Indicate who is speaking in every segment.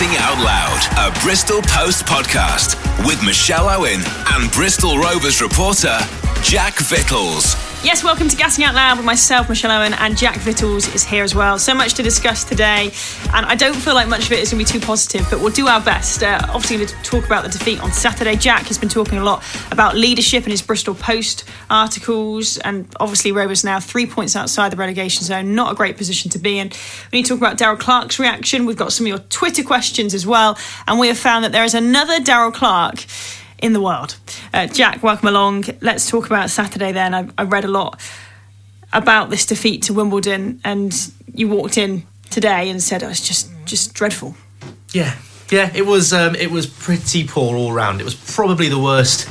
Speaker 1: Gassing Out Loud, a Bristol Post podcast with Michelle Owen and Bristol Rovers reporter Jack Vittles.
Speaker 2: Yes, welcome to Gassing Out Loud with myself, Michelle Owen, and Jack Vittles is here as well. So much to discuss today, and I don't feel like much of it is going to be too positive, but we'll do our best. Uh, obviously, going to talk about the defeat on Saturday. Jack has been talking a lot about leadership in his Bristol Post articles, and obviously, Rovers now three points outside the relegation zone. Not a great position to be in. We need to talk about Darrell Clarke's reaction. We've got some of your Twitter questions as well, and we have found that there is another Darrell Clarke in the world. Uh, Jack, welcome along. Let's talk about Saturday then. I, I, read a lot about this defeat to Wimbledon, and you walked in today and said oh, it's just just dreadful.
Speaker 3: Yeah, yeah, it was um, it was pretty poor all round. It was probably the worst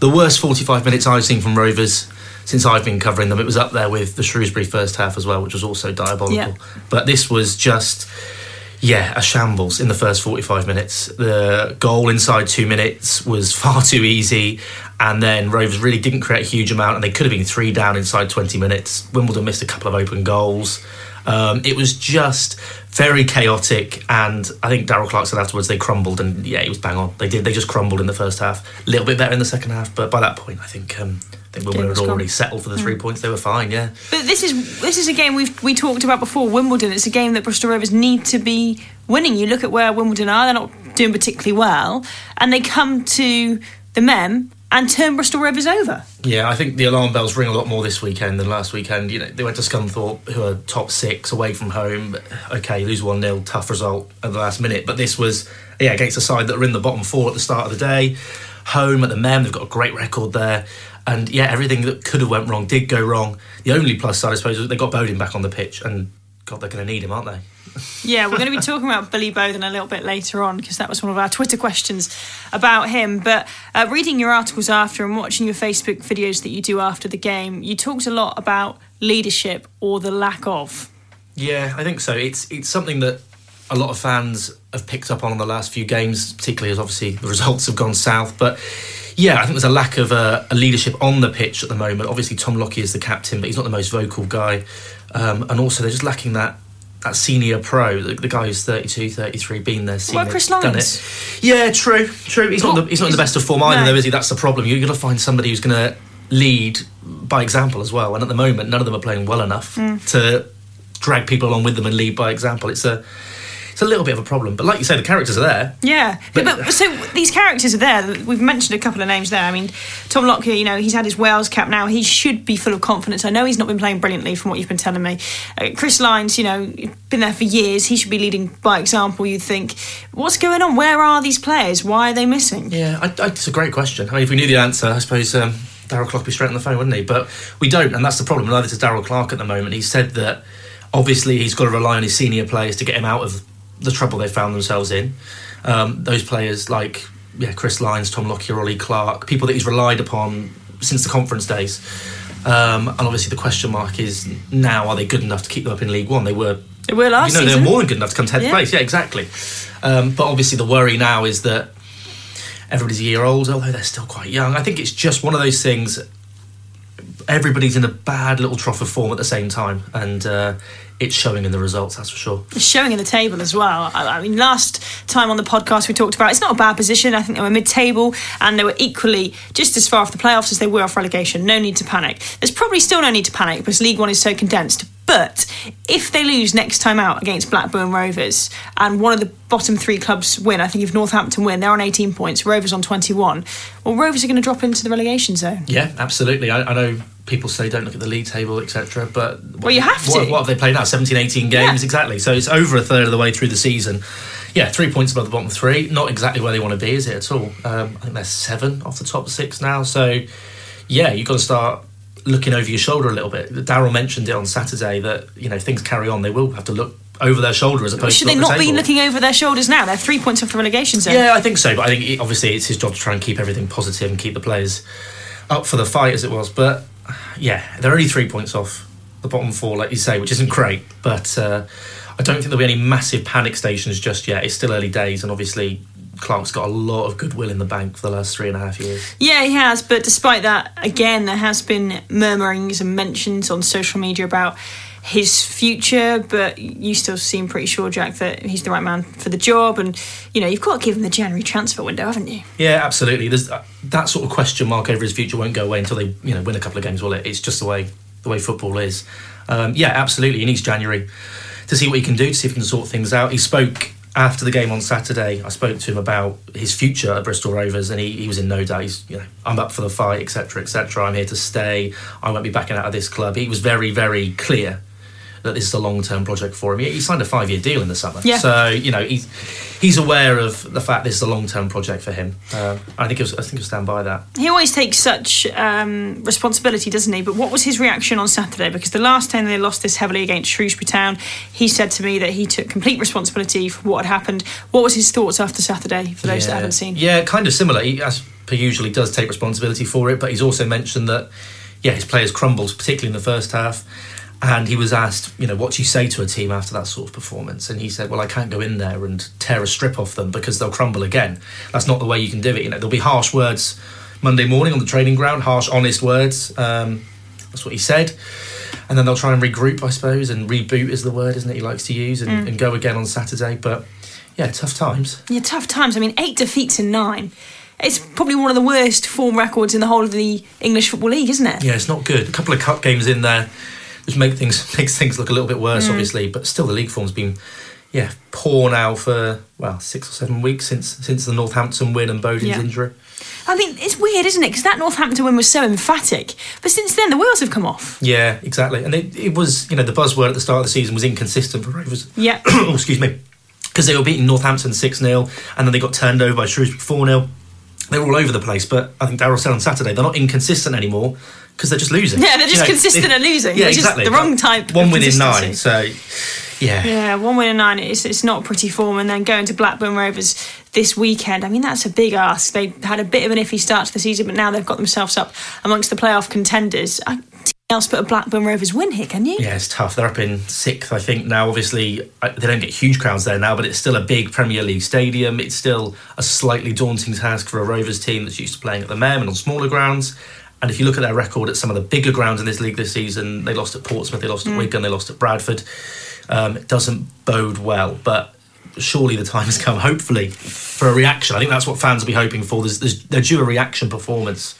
Speaker 3: the worst 45 minutes I've seen from Rovers since I've been covering them. It was up there with the Shrewsbury first half as well, which was also diabolical. Yeah. But this was just yeah, a shambles in the first 45 minutes. The goal inside two minutes was far too easy, and then Rovers really didn't create a huge amount, and they could have been three down inside 20 minutes. Wimbledon missed a couple of open goals. Um, it was just very chaotic, and I think Darrell Clarke said afterwards they crumbled, and yeah, he was bang on. They did. They just crumbled in the first half. A little bit better in the second half, but by that point, I think um, I think Wimbledon had already settled for the three mm. points. They were fine, yeah.
Speaker 2: But this is this is a game we've we talked about before. Wimbledon. It's a game that Bristol Rovers need to be winning. You look at where Wimbledon are; they're not doing particularly well, and they come to the Mem and turn Bristol Rovers over.
Speaker 3: Yeah, I think the alarm bells ring a lot more this weekend than last weekend. You know, they went to Scunthorpe, who are top six away from home. Okay, lose one 0 tough result at the last minute. But this was yeah against a side that are in the bottom four at the start of the day. Home at the Mem, they've got a great record there. And yeah, everything that could have went wrong did go wrong. The only plus side, I suppose, was they got Bodin back on the pitch, and God, they're going to need him, aren't they?
Speaker 2: yeah, we're going to be talking about Billy Bodin a little bit later on because that was one of our Twitter questions about him. But uh, reading your articles after and watching your Facebook videos that you do after the game, you talked a lot about leadership or the lack of.
Speaker 3: Yeah, I think so. It's it's something that a lot of fans have picked up on in the last few games, particularly as obviously the results have gone south. But yeah, I think there's a lack of uh, a leadership on the pitch at the moment. Obviously, Tom Lockyer is the captain, but he's not the most vocal guy. Um, and also, they're just lacking that that senior pro, the, the, guy who's 32, 33, been there, seen
Speaker 2: well, Chris it, done it.
Speaker 3: Yeah, true, true. He's not, the, he's not in the best of form either, no. though, is he? That's the problem. You've got to find somebody who's going to lead by example as well. And at the moment, none of them are playing well enough mm. to drag people along with them and lead by example. It's a it's a little bit of a problem. But like you say, the characters are there.
Speaker 2: Yeah, but, but, so these characters are there. We've mentioned a couple of names there. I mean, Tom Lockyer, you know, he's had his Wales cap now. He should be full of confidence. I know he's not been playing brilliantly from what you've been telling me. Uh, Chris Lines, you know, been there for years. He should be leading by example. You'd think, what's going on? Where are these players? Why are they missing?
Speaker 3: Yeah, I, I, it's a great question. I mean, if we knew the answer, I suppose. Um, Darrell Clarke would be straight on the phone, wouldn't he? But we don't, and that's the problem. Neither does Darrell Clarke at the moment. He said that obviously he's got to rely on his senior players to get him out of the trouble they found themselves in. Um, those players like yeah, Chris Lines, Tom Lockyer, Ollie Clarke, people that he's relied upon since the conference days. Um, and obviously, the question mark is now: Are they good enough to keep them up in League One? They were.
Speaker 2: They were last
Speaker 3: you know,
Speaker 2: season.
Speaker 3: They're more than good enough to come tenth yeah. place. Yeah, exactly. Um, but obviously, the worry now is that everybody's a year old, although they're still quite young. I think it's just one of those things. Everybody's in a bad little trough of form at the same time, and uh, it's showing in the results, that's for sure.
Speaker 2: It's showing in the table as well. I, I, mean, last time on the podcast we talked about it's not a bad position. I think they were mid-table and they were equally just as far off the playoffs as they were off relegation. No need to panic. There's probably still no need to panic because League One is so condensed. But if they lose next time out against Blackburn Rovers and one of the bottom three clubs win, I think if Northampton win, they're on 18 points, Rovers on 21, well, Rovers are going to drop into the relegation zone.
Speaker 3: Yeah, absolutely. I, I know people say don't look at the league table, etc. But
Speaker 2: well, you have
Speaker 3: to. What, what, have they played now? 17, 18 games yeah. exactly. So it's over a third of the way through the season. Yeah, three points above the bottom three. Not exactly where they want to be, is it at all? Um, I think they're seven off the top six now. So yeah, you've got to start looking over your shoulder a little bit. Darrell mentioned it on Saturday that you know things carry on. They will have to look over their shoulder as opposed
Speaker 2: Should
Speaker 3: to
Speaker 2: they
Speaker 3: up the
Speaker 2: not be looking over their shoulders now? They're three points off the relegation zone.
Speaker 3: Yeah, I think so. But I think obviously it's his job to try and keep everything positive and keep the players up for the fight as it was. But yeah, they're only three points off the bottom four, like you say, which isn't great. But uh, I don't think there'll be any massive panic stations just yet. It's still early days, and obviously Clarke's got a lot of goodwill in the bank for the last three and a half years.
Speaker 2: Yeah, he has. But despite that, again, there has been murmurings and mentions on social media about his future. But you still seem pretty sure, Jack, that he's the right man for the job. And you know, you've got to give him the January transfer window, haven't you?
Speaker 3: Yeah, absolutely. There's uh, that sort of question mark over his future won't go away until they, you know, win a couple of games. Will it? It's just the way the way football is. Um, yeah, absolutely. He needs January to see what he can do, to see if he can sort things out. He spoke after the game on Saturday. I spoke to him about his future at Bristol Rovers, and he, he was in no doubt. He's, you know, I'm up for the fight, etc., etc. I'm here to stay. I won't be backing out of this club. He was very, very clear that this is a long term project for him. He, he signed a five year deal in the summer.
Speaker 2: Yeah.
Speaker 3: So, you know, he's, he's aware of the fact this is a long term project for him. Um, I think he'll, I think he'll stand by that.
Speaker 2: He always takes such um, responsibility, doesn't he? But what was his reaction on Saturday? Because the last time they lost this heavily against Shrewsbury Town, he said to me that he took complete responsibility for what had happened. What was his thoughts after Saturday, for those that haven't seen?
Speaker 3: Yeah, kind of similar. He, as per usually, does take responsibility for it, but he's also mentioned that, yeah, his players crumbled, particularly in the first half. And he was asked, you know, what do you say to a team after that sort of performance? And he said, well, I can't go in there and tear a strip off them because they'll crumble again. That's not the way you can do it. You know, there'll be harsh words Monday morning on the training ground, harsh, honest words. Um, that's what he said. And then they'll try and regroup, I suppose, and reboot is the word, isn't it? He likes to use and, and go again on Saturday. But yeah, tough times.
Speaker 2: Yeah, tough times. I mean, eight defeats in nine. It's probably one of the worst form records in the whole of the English Football League, isn't it?
Speaker 3: Yeah, it's not good. A couple of cup games in there, which make things makes things look a little bit worse, mm. obviously. But still, the league form's been, yeah, poor now for well six or seven weeks since since the Northampton win and Bodin's
Speaker 2: Yeah.
Speaker 3: injury.
Speaker 2: I mean, it's weird, isn't it? Because that Northampton win was so emphatic. But since then, the wheels have come off.
Speaker 3: Yeah, exactly. And it, it was, you know, the buzzword at the start of the season was inconsistent for Rovers.
Speaker 2: Yeah.
Speaker 3: oh, excuse me. Because they were beating Northampton 6 0, and then they got turned over by Shrewsbury 4 0. They were all over the place, but I think Darrell said on Saturday they're not inconsistent anymore because they're just losing.
Speaker 2: Yeah, they're just
Speaker 3: You know,
Speaker 2: consistent
Speaker 3: they-
Speaker 2: at losing.
Speaker 3: Yeah,
Speaker 2: They're just
Speaker 3: exactly.
Speaker 2: the wrong type
Speaker 3: One
Speaker 2: of
Speaker 3: win in nine, so yeah.
Speaker 2: Yeah, one win in nine. It's, it's not pretty form. And then going to Blackburn Rovers this weekend. I mean, that's a big ask. They had a bit of an iffy start to the season, but now they've got themselves up amongst the playoff contenders. I, else but a Blackburn Rovers win here, can you?
Speaker 3: Yeah, it's tough. They're up in sixth, I think, now. Obviously, they don't get huge crowds there now, but it's still a big Premier League stadium. It's still a slightly daunting task for a Rovers team that's used to playing at the Mem and on smaller grounds. And if you look at their record at some of the bigger grounds in this league this season, they lost at Portsmouth, they lost at Wigan, they lost at Bradford. Um, it doesn't bode well, but surely the time has come, hopefully, for a reaction. I think that's what fans will be hoping for. There's, there's, they're due a reaction performance.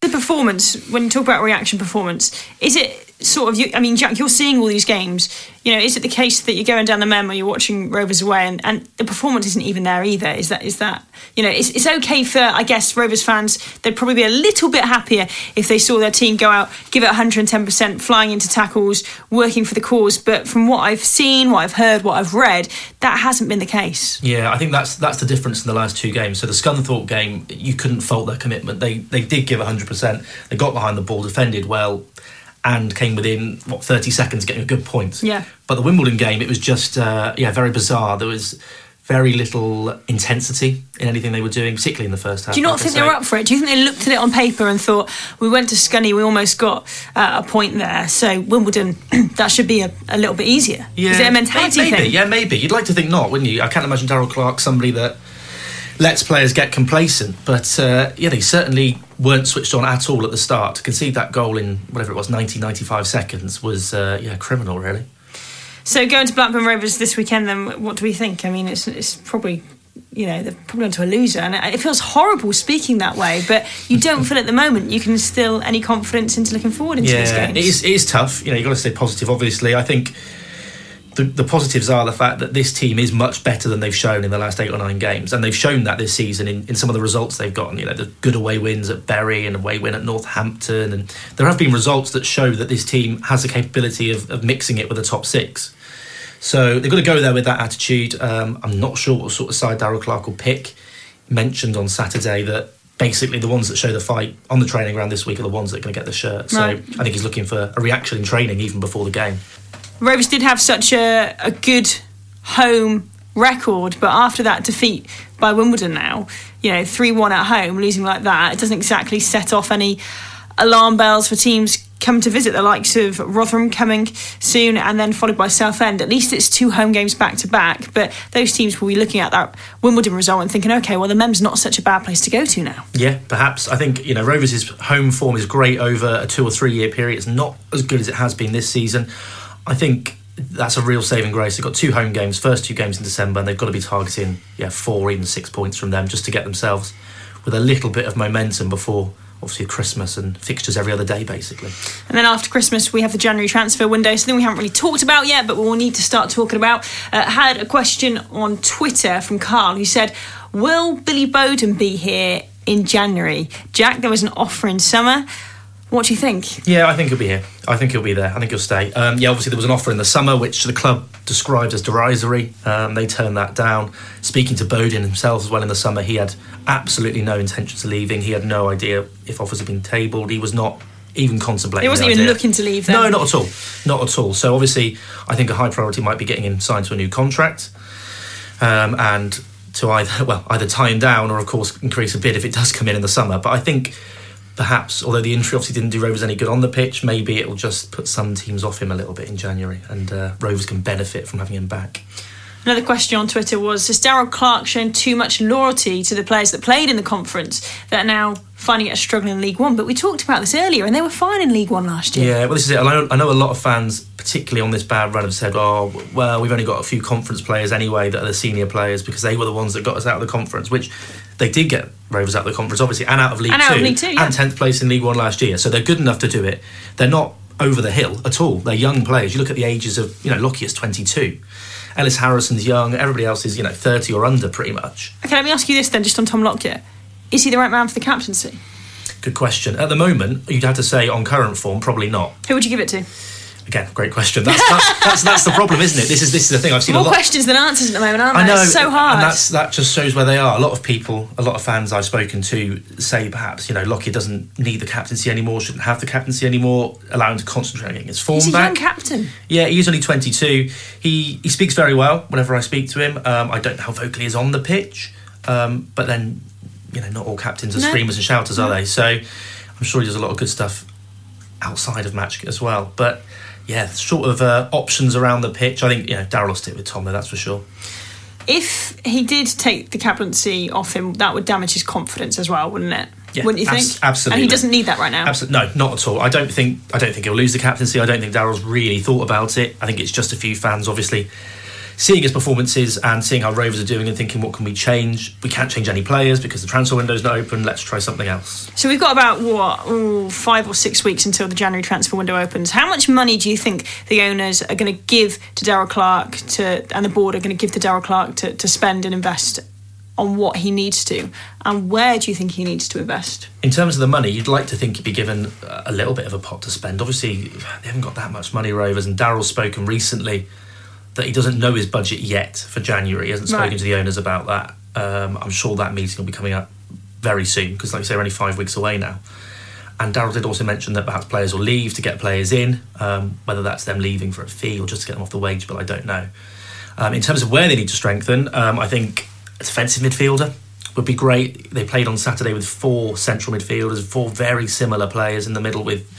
Speaker 2: The performance, when you talk about reaction performance, is it sort of you? I mean, Jack, you're seeing all these games. You know, is it the case that you're going down the mem or you're watching Rovers away, and, and the performance isn't even there either? Is that is that you know? It's, it's okay for I guess Rovers fans. They'd probably be a little bit happier if they saw their team go out, give it 110 percent, flying into tackles, working for the cause. But from what I've seen, what I've heard, what I've read, that hasn't been the case.
Speaker 3: Yeah, I think that's that's the difference in the last two games. So the Scunthorpe game, you couldn't fault their commitment. They they did give 100%. They got behind the ball, defended well, and came within what 30 seconds getting a good point.
Speaker 2: Yeah.
Speaker 3: But the Wimbledon game, it was just uh, yeah very bizarre. There was very little intensity in anything they were doing, particularly in the first half.
Speaker 2: Do you not
Speaker 3: like
Speaker 2: think they were up for it? Do you think they looked at it on paper and thought, we went to Scunny, we almost got uh, a point there, so Wimbledon, that should be a, a little bit easier? Yeah. Is it a mentality
Speaker 3: maybe,
Speaker 2: thing?
Speaker 3: Yeah, maybe. You'd like to think not, wouldn't you? I can't imagine Darrell Clarke somebody that lets players get complacent, but uh, yeah, they certainly weren't switched on at all at the start. To concede that goal in whatever it was, 90, 95 seconds was uh, yeah criminal, really.
Speaker 2: So going to Blackburn Rovers this weekend, then what do we think? I mean, it's, it's probably. You know, they're probably onto a loser, and it feels horrible speaking that way. But you don't feel at the moment you can instill any confidence into looking forward into these
Speaker 3: Yeah,
Speaker 2: games.
Speaker 3: it is, it is tough. You know, you've got to stay positive. Obviously, I think the, the positives are the fact that this team is much better than they've shown in the last eight or nine games, and they've shown that this season in, in some of the results they've gotten. You know, the good away wins at Bury and away win at Northampton, and there have been results that show that this team has the capability of, of mixing it with the top six. So they've got to go there with that attitude. Um, I'm not sure what sort of side Darrell Clarke will pick. Mentioned on Saturday that basically the ones that show the fight on the training ground this week are the ones that are going to get the shirt. So
Speaker 2: Right.
Speaker 3: I think he's looking for a reaction in training even before the game.
Speaker 2: Rovers did have such a, a good home record, but after that defeat by Wimbledon now, you know, 3 1 at home, losing like that, it doesn't exactly set off any alarm bells for teams come to visit the likes of Rotherham coming soon and then followed by Southend. At least it's two home games back to back, but those teams will be looking at that Wimbledon result and thinking, okay, well, the Mem's not such a bad place to go to now.
Speaker 3: Yeah, perhaps. I think, you know, Rovers' home form is great over a two or three year period. It's not as good as it has been this season. I think that's a real saving grace. They've got two home games, first two games in December, and they've got to be targeting, yeah, four even six points from them just to get themselves with a little bit of momentum before obviously Christmas and fixtures every other day, basically.
Speaker 2: And then after Christmas, we have the January transfer window, something we haven't really talked about yet, but we'll need to start talking about. Uh, had a question on Twitter from Carl who said, Will Billy Bodin be here in January? Jack, there was an offer in summer. What do you think?
Speaker 3: Yeah, I think he'll be here. I think he'll be there. I think he'll stay. Um, yeah, obviously there was an offer in the summer, which the club described as derisory. Um, they turned that down. Speaking to Bodin himself as well in the summer, he had absolutely no intentions of leaving. He had no idea if offers had been tabled. He was not even contemplating.
Speaker 2: He wasn't even looking to leave. Then.
Speaker 3: No, not at all. Not at all. So obviously, I think a high priority might be getting him signed to a new contract, um, and to either well either tie him down or of course increase a bid if it does come in in the summer. But I think perhaps, although the injury obviously didn't do Rovers any good on the pitch, maybe it will just put some teams off him a little bit in January, and uh, Rovers can benefit from having him back.
Speaker 2: Another question on Twitter was Has Darrell Clarke shown too much loyalty to the players that played in the conference that are now finding it a struggle in League One? But we talked about this earlier and they were fine in League One last year.
Speaker 3: Yeah, well, this is it. I know, I know a lot of fans, particularly on this bad run, have said, oh, well, we've only got a few conference players anyway that are the senior players because they were the ones that got us out of the conference, which they did get Rovers out of the conference, obviously, and out of League
Speaker 2: and
Speaker 3: Two.
Speaker 2: Of League Two yeah.
Speaker 3: And 10th place in League One last year. So they're good enough to do it. They're not over the hill at all. They're young players. You look at the ages of, you know, Lockyer is 22. Ellis Harrison's young. Everybody else is, you know, 30 or under pretty much.
Speaker 2: Okay, let me ask you this then, just on Tom Lockyer. Is he the right man for the captaincy?
Speaker 3: Good question. At the moment, you'd have to say on current form, probably not.
Speaker 2: Who would you give it to?
Speaker 3: Again, great question. That's, that's, that's, that's, the problem, isn't it? This is this is the thing. I've seen
Speaker 2: more
Speaker 3: a lot
Speaker 2: questions than answers at the moment, aren't? I know, it's so hard.
Speaker 3: And that's that just shows where they are. A lot of people, a lot of fans I've spoken to say perhaps you know Lockyer doesn't need the captaincy anymore, shouldn't have the captaincy anymore, allow him to concentrate on getting his form
Speaker 2: he's
Speaker 3: back.
Speaker 2: young captain.
Speaker 3: Yeah, he's only 22. He he speaks very well whenever I speak to him. Um, I don't know how vocally he's on the pitch, um, but then you know not all captains are no. screamers and shouters, no. are they? So I'm sure he does a lot of good stuff outside of match as well, but yeah, sort of uh, options around the pitch. I think you know Darrell will stick with Tom there, that's for sure.
Speaker 2: If he did take the captaincy off him, that would damage his confidence as well, wouldn't it?
Speaker 3: Yeah,
Speaker 2: wouldn't you think?
Speaker 3: absolutely.
Speaker 2: And he doesn't need that right now.
Speaker 3: Absolutely, no, not at all. I don't think I don't think he'll lose the captaincy. I don't think Darrell's really thought about it. I think it's just a few fans, obviously seeing his performances and seeing how Rovers are doing and thinking, what can we change? We can't change any players because the transfer window's not open. Let's try something else.
Speaker 2: So we've got about what ooh, five or six weeks until the January transfer window opens. How much money do you think the owners are going to give to Darrell Clarke to and the board are going to give to Darrell Clarke to, to spend and invest on what he needs to and where do you think he needs to invest
Speaker 3: in terms of the money you'd like to think he'd be given a little bit of a pot to spend obviously they haven't got that much money rovers and Darrell's spoken recently that he doesn't know his budget yet for January. He hasn't spoken right. to the owners about that. Um, I'm sure that meeting will be coming up very soon because, like I say, we're only five weeks away now. And Darrell did also mention that perhaps players will leave to get players in, um, whether that's them leaving for a fee or just to get them off the wage bill, I don't know. Um, in terms of where they need to strengthen, um, I think a defensive midfielder would be great. They played on Saturday with four central midfielders, four very similar players in the middle with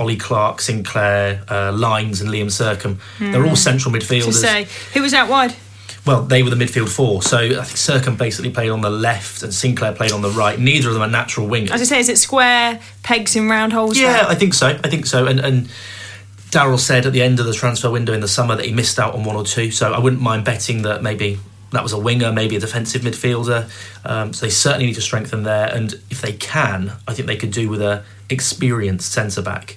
Speaker 3: Ollie Clark, Sinclair, uh, Lines, and Liam Sercombe. Mm. They're all hmm. central midfielders. To
Speaker 2: say, who was out wide?
Speaker 3: Well, they were the midfield four. So I think Sercombe basically played on the left and Sinclair played on the right. Neither of them are natural wingers.
Speaker 2: As I say, is it square pegs in round holes?
Speaker 3: Yeah,
Speaker 2: there?
Speaker 3: I think so. I think so. And, and Darrell said at the end of the transfer window in the summer that he missed out on one or two. So I wouldn't mind betting that maybe that was a winger, maybe a defensive midfielder. Um, so they certainly need to strengthen there. And if they can, I think they could do with a experienced centre back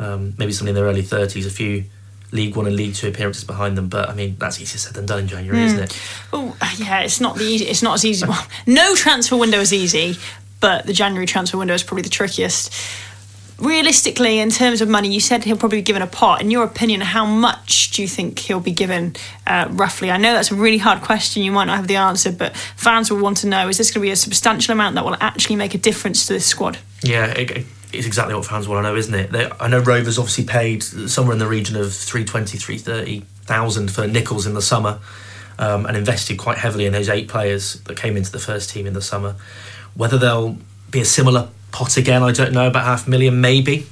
Speaker 3: um, maybe somebody in their early 30s, a few League One and League Two appearances behind them. But I mean, that's easier said than done in January, mm. isn't it?
Speaker 2: Oh, yeah, it's not the easy, it's not as easy. Well, no transfer window is easy, but the January transfer window is probably the trickiest. Realistically, in terms of money, you said he'll probably be given a pot. In your opinion, how much do you think he'll be given uh, roughly? I know that's a really hard question. You might not have the answer, but fans will want to know: is this going to be a substantial amount that will actually make a difference to this squad?
Speaker 3: Yeah, it, it's exactly what fans want to know, isn't it? They, I know Rovers obviously paid somewhere in the region of 320, 330,000 for Nichols in the summer um, and invested quite heavily in those eight players that came into the first team in the summer. Whether they'll be a similar pot again, I don't know, about half a million maybe.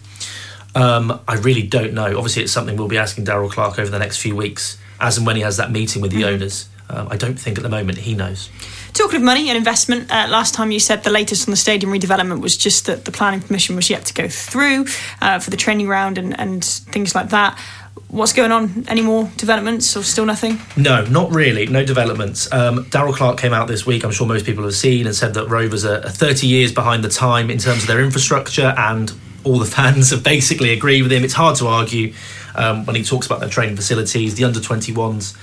Speaker 3: Um, I really don't know. Obviously, it's something we'll be asking Darrell Clarke over the next few weeks, as and when he has that meeting with the mm-hmm. owners. Um, I don't think at the moment he knows.
Speaker 2: Talking of money and investment, uh, last time you said the latest on the stadium redevelopment was just that the planning permission was yet to go through uh, for the training ground and, and things like that. What's going on? Any more developments or still nothing?
Speaker 3: No, not really. No developments. Um, Darrell Clarke came out this week, I'm sure most people have seen, and said that Rovers are 30 years behind the time in terms of their infrastructure, and all the fans have basically agreed with him. It's hard to argue um, when he talks about their training facilities. The under 21s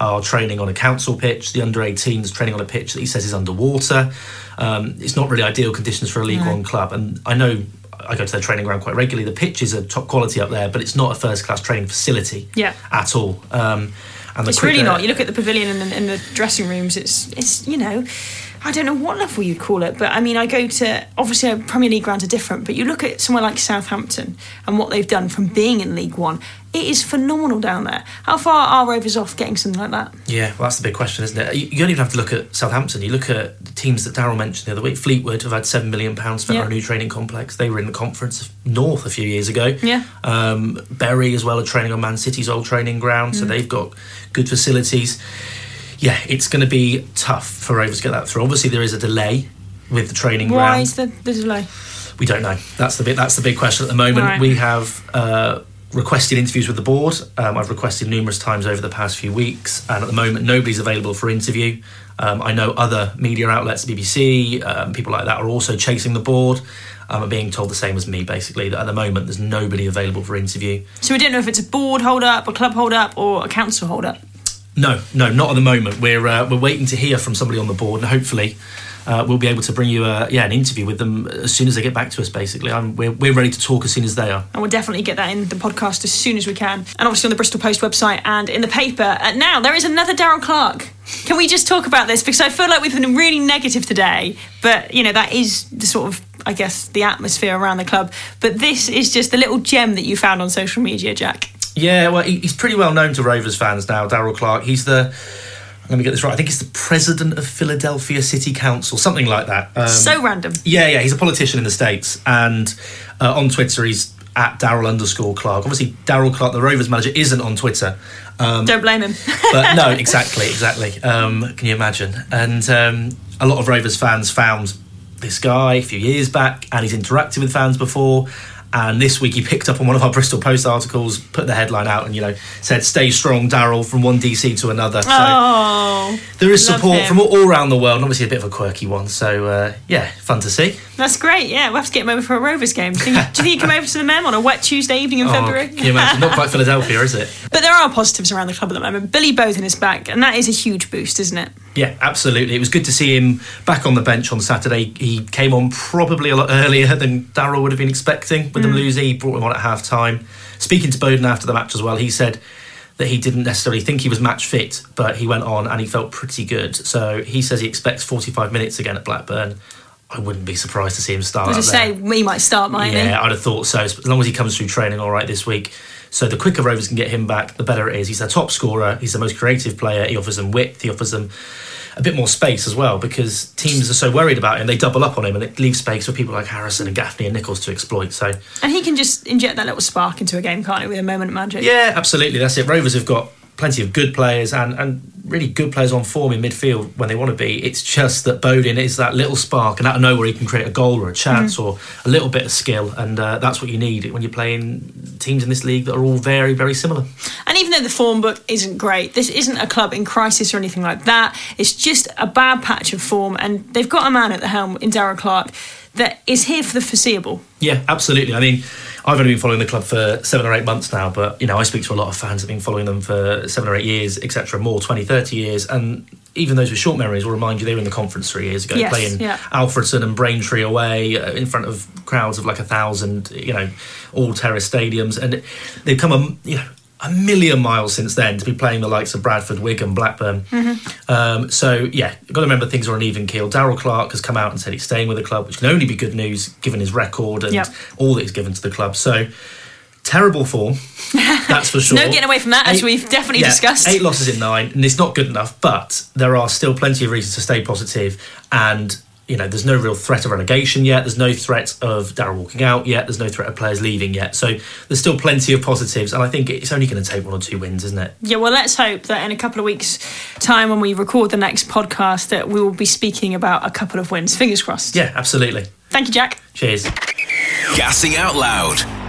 Speaker 3: are training on a council pitch. The under 18s training on a pitch that he says is underwater. Um, it's not really ideal conditions for a League no. One club. And I know I go to their training ground quite regularly. The pitches are top quality up there, but it's not a first class training facility
Speaker 2: yeah.
Speaker 3: at all. Um,
Speaker 2: and it's really not. You look at the pavilion and the, and the dressing rooms. It's it's you know I don't know what level you'd call it, but I mean, I go to obviously Premier League grounds are different, but you look at somewhere like Southampton and what they've done from being in League One. It is phenomenal down there. How far are Rovers off getting something like that?
Speaker 3: Yeah, well, that's the big question, isn't it? You, don't even have to look at Southampton. You look at the teams that Darrell mentioned the other week. Fleetwood have had seven million pounds spent yeah. on a new training complex. They were in the conference north a few years ago.
Speaker 2: Yeah.
Speaker 3: Um, Bury as well are training on Man City's old training ground, mm. so they've got good facilities yeah, it's going to be tough for Rovers to get that through. Obviously, there is a delay with the training
Speaker 2: Why
Speaker 3: ground.
Speaker 2: Why is the, the, delay?
Speaker 3: We don't know. That's the bit. That's the big question at the moment. Right. We have uh, requested interviews with the board. Um, I've requested numerous times over the past few weeks, and at the moment, nobody's available for interview. Um, I know other media outlets, BBC, um, people like that, are also chasing the board. Um, are being told the same as me, basically, that at the moment there's nobody available for interview.
Speaker 2: So we don't know if it's a board hold up, a club hold up, or a council hold up.
Speaker 3: No, no, not at the moment. We're uh, we're waiting to hear from somebody on the board, and hopefully. Uh, we'll be able to bring you a, yeah an interview with them as soon as they get back to us. Basically, I'm, we're we're ready to talk as soon as they are.
Speaker 2: And we'll definitely get that in the podcast as soon as we can, and obviously on the Bristol Post website and in the paper. Uh, now there is another Darrell Clarke. Can we just talk about this because I feel like we've been really negative today, but you know that is the sort of I guess the atmosphere around the club. But this is just a little gem that you found on social media, Jack.
Speaker 3: Yeah, well, he's pretty well known to Rovers fans now, Darrell Clarke. He's the let me get this right. I think he's the president of Philadelphia City Council, something like that.
Speaker 2: Um, so random.
Speaker 3: Yeah, yeah. He's a politician in the states, and uh, on Twitter he's at Darrell underscore Clarke. Obviously, Darrell Clarke, the Rovers manager, isn't on Twitter.
Speaker 2: Um, Don't blame him.
Speaker 3: but no, exactly, exactly. Um, can you imagine? And um, a lot of Rovers fans found this guy a few years back, and he's interacted with fans before. And this week he picked up on one of our Bristol Post articles, put the headline out, and you know said "Stay strong, Darrell, from one DC to another.
Speaker 2: So oh,
Speaker 3: there is support from all around the world. And obviously, a bit of a quirky one. So uh, yeah, fun to see.
Speaker 2: That's great. Yeah, we'll have to get him over for a Rovers game. Do you think, do you think he come over to the Mem on a wet Tuesday evening in oh, February?
Speaker 3: Can you imagine? Not quite Philadelphia, is it?
Speaker 2: But there are positives around the club at the moment. Billy Bodin is back, and that is a huge boost, isn't it?
Speaker 3: Yeah, absolutely. It was good to see him back on the bench on Saturday. He came on probably a lot earlier than Darrell would have been expecting with mm. them losing. He brought him on at half time. Speaking to Bodin after the match as well, he said that he didn't necessarily think he was match fit, but he went on and he felt pretty good. So he says he expects 45 minutes again at Blackburn. I wouldn't be surprised to see him start.
Speaker 2: As I say, we might start, might
Speaker 3: yeah, he? I'd have thought so. As long as he comes through training all right this week. So the quicker Rovers can get him back, the better it is. He's their top scorer. He's the most creative player. He offers them width. He offers them a bit more space as well because teams are so worried about him. They double up on him and it leaves space for people like Harrison and Gaffney and Nichols to exploit. So
Speaker 2: and he can just inject that little spark into a game, can't he, with a moment of magic?
Speaker 3: Yeah, absolutely. That's it. Rovers have got plenty of good players and, and really good players on form in midfield when they want to be. It's just that Bodin is that little spark, and out of nowhere he can create a goal or a chance mm. or a little bit of skill, and uh, that's what you need when you're playing teams in this league that are all very, very similar.
Speaker 2: And even though the form book isn't great, this isn't a club in crisis or anything like that. It's just a bad patch of form, and they've got a man at the helm in Darrell Clarke that is here for the foreseeable.
Speaker 3: Yeah, absolutely. I mean I've only been following the club for seven or eight months now, but you know, I speak to a lot of fans that have been following them for seven or eight years, etc., more 20, 30 years, and even those with short memories will remind you they were in the conference three years ago,
Speaker 2: yes,
Speaker 3: playing
Speaker 2: yeah.
Speaker 3: Alfreton and Braintree away uh, in front of crowds of like a thousand, you know, all terrace stadiums, and they've come a you know a million miles since then to be playing the likes of Bradford, Wigan, Blackburn.
Speaker 2: Mm-hmm.
Speaker 3: Um, so yeah, you've got to remember things are on even keel. Darrell Clarke has come out and said he's staying with the club, which can only be good news given his record and
Speaker 2: Yep.
Speaker 3: all that he's given to the club. So terrible form, that's for sure.
Speaker 2: No getting away from that, as we've definitely
Speaker 3: yeah,
Speaker 2: discussed.
Speaker 3: Eight losses in nine, and it's not good enough. But there are still plenty of reasons to stay positive, and you know, there's no real threat of relegation yet. There's no threat of Darrell walking out yet. There's no threat of players leaving yet. So there's still plenty of positives, and I think it's only going to take one or two wins, isn't it?
Speaker 2: Yeah, well, let's hope that in a couple of weeks' time, when we record the next podcast, that we will be speaking about a couple of wins. Fingers crossed.
Speaker 3: Yeah, absolutely.
Speaker 2: Thank you, Jack.
Speaker 3: Cheers.
Speaker 1: Gassing Out Loud.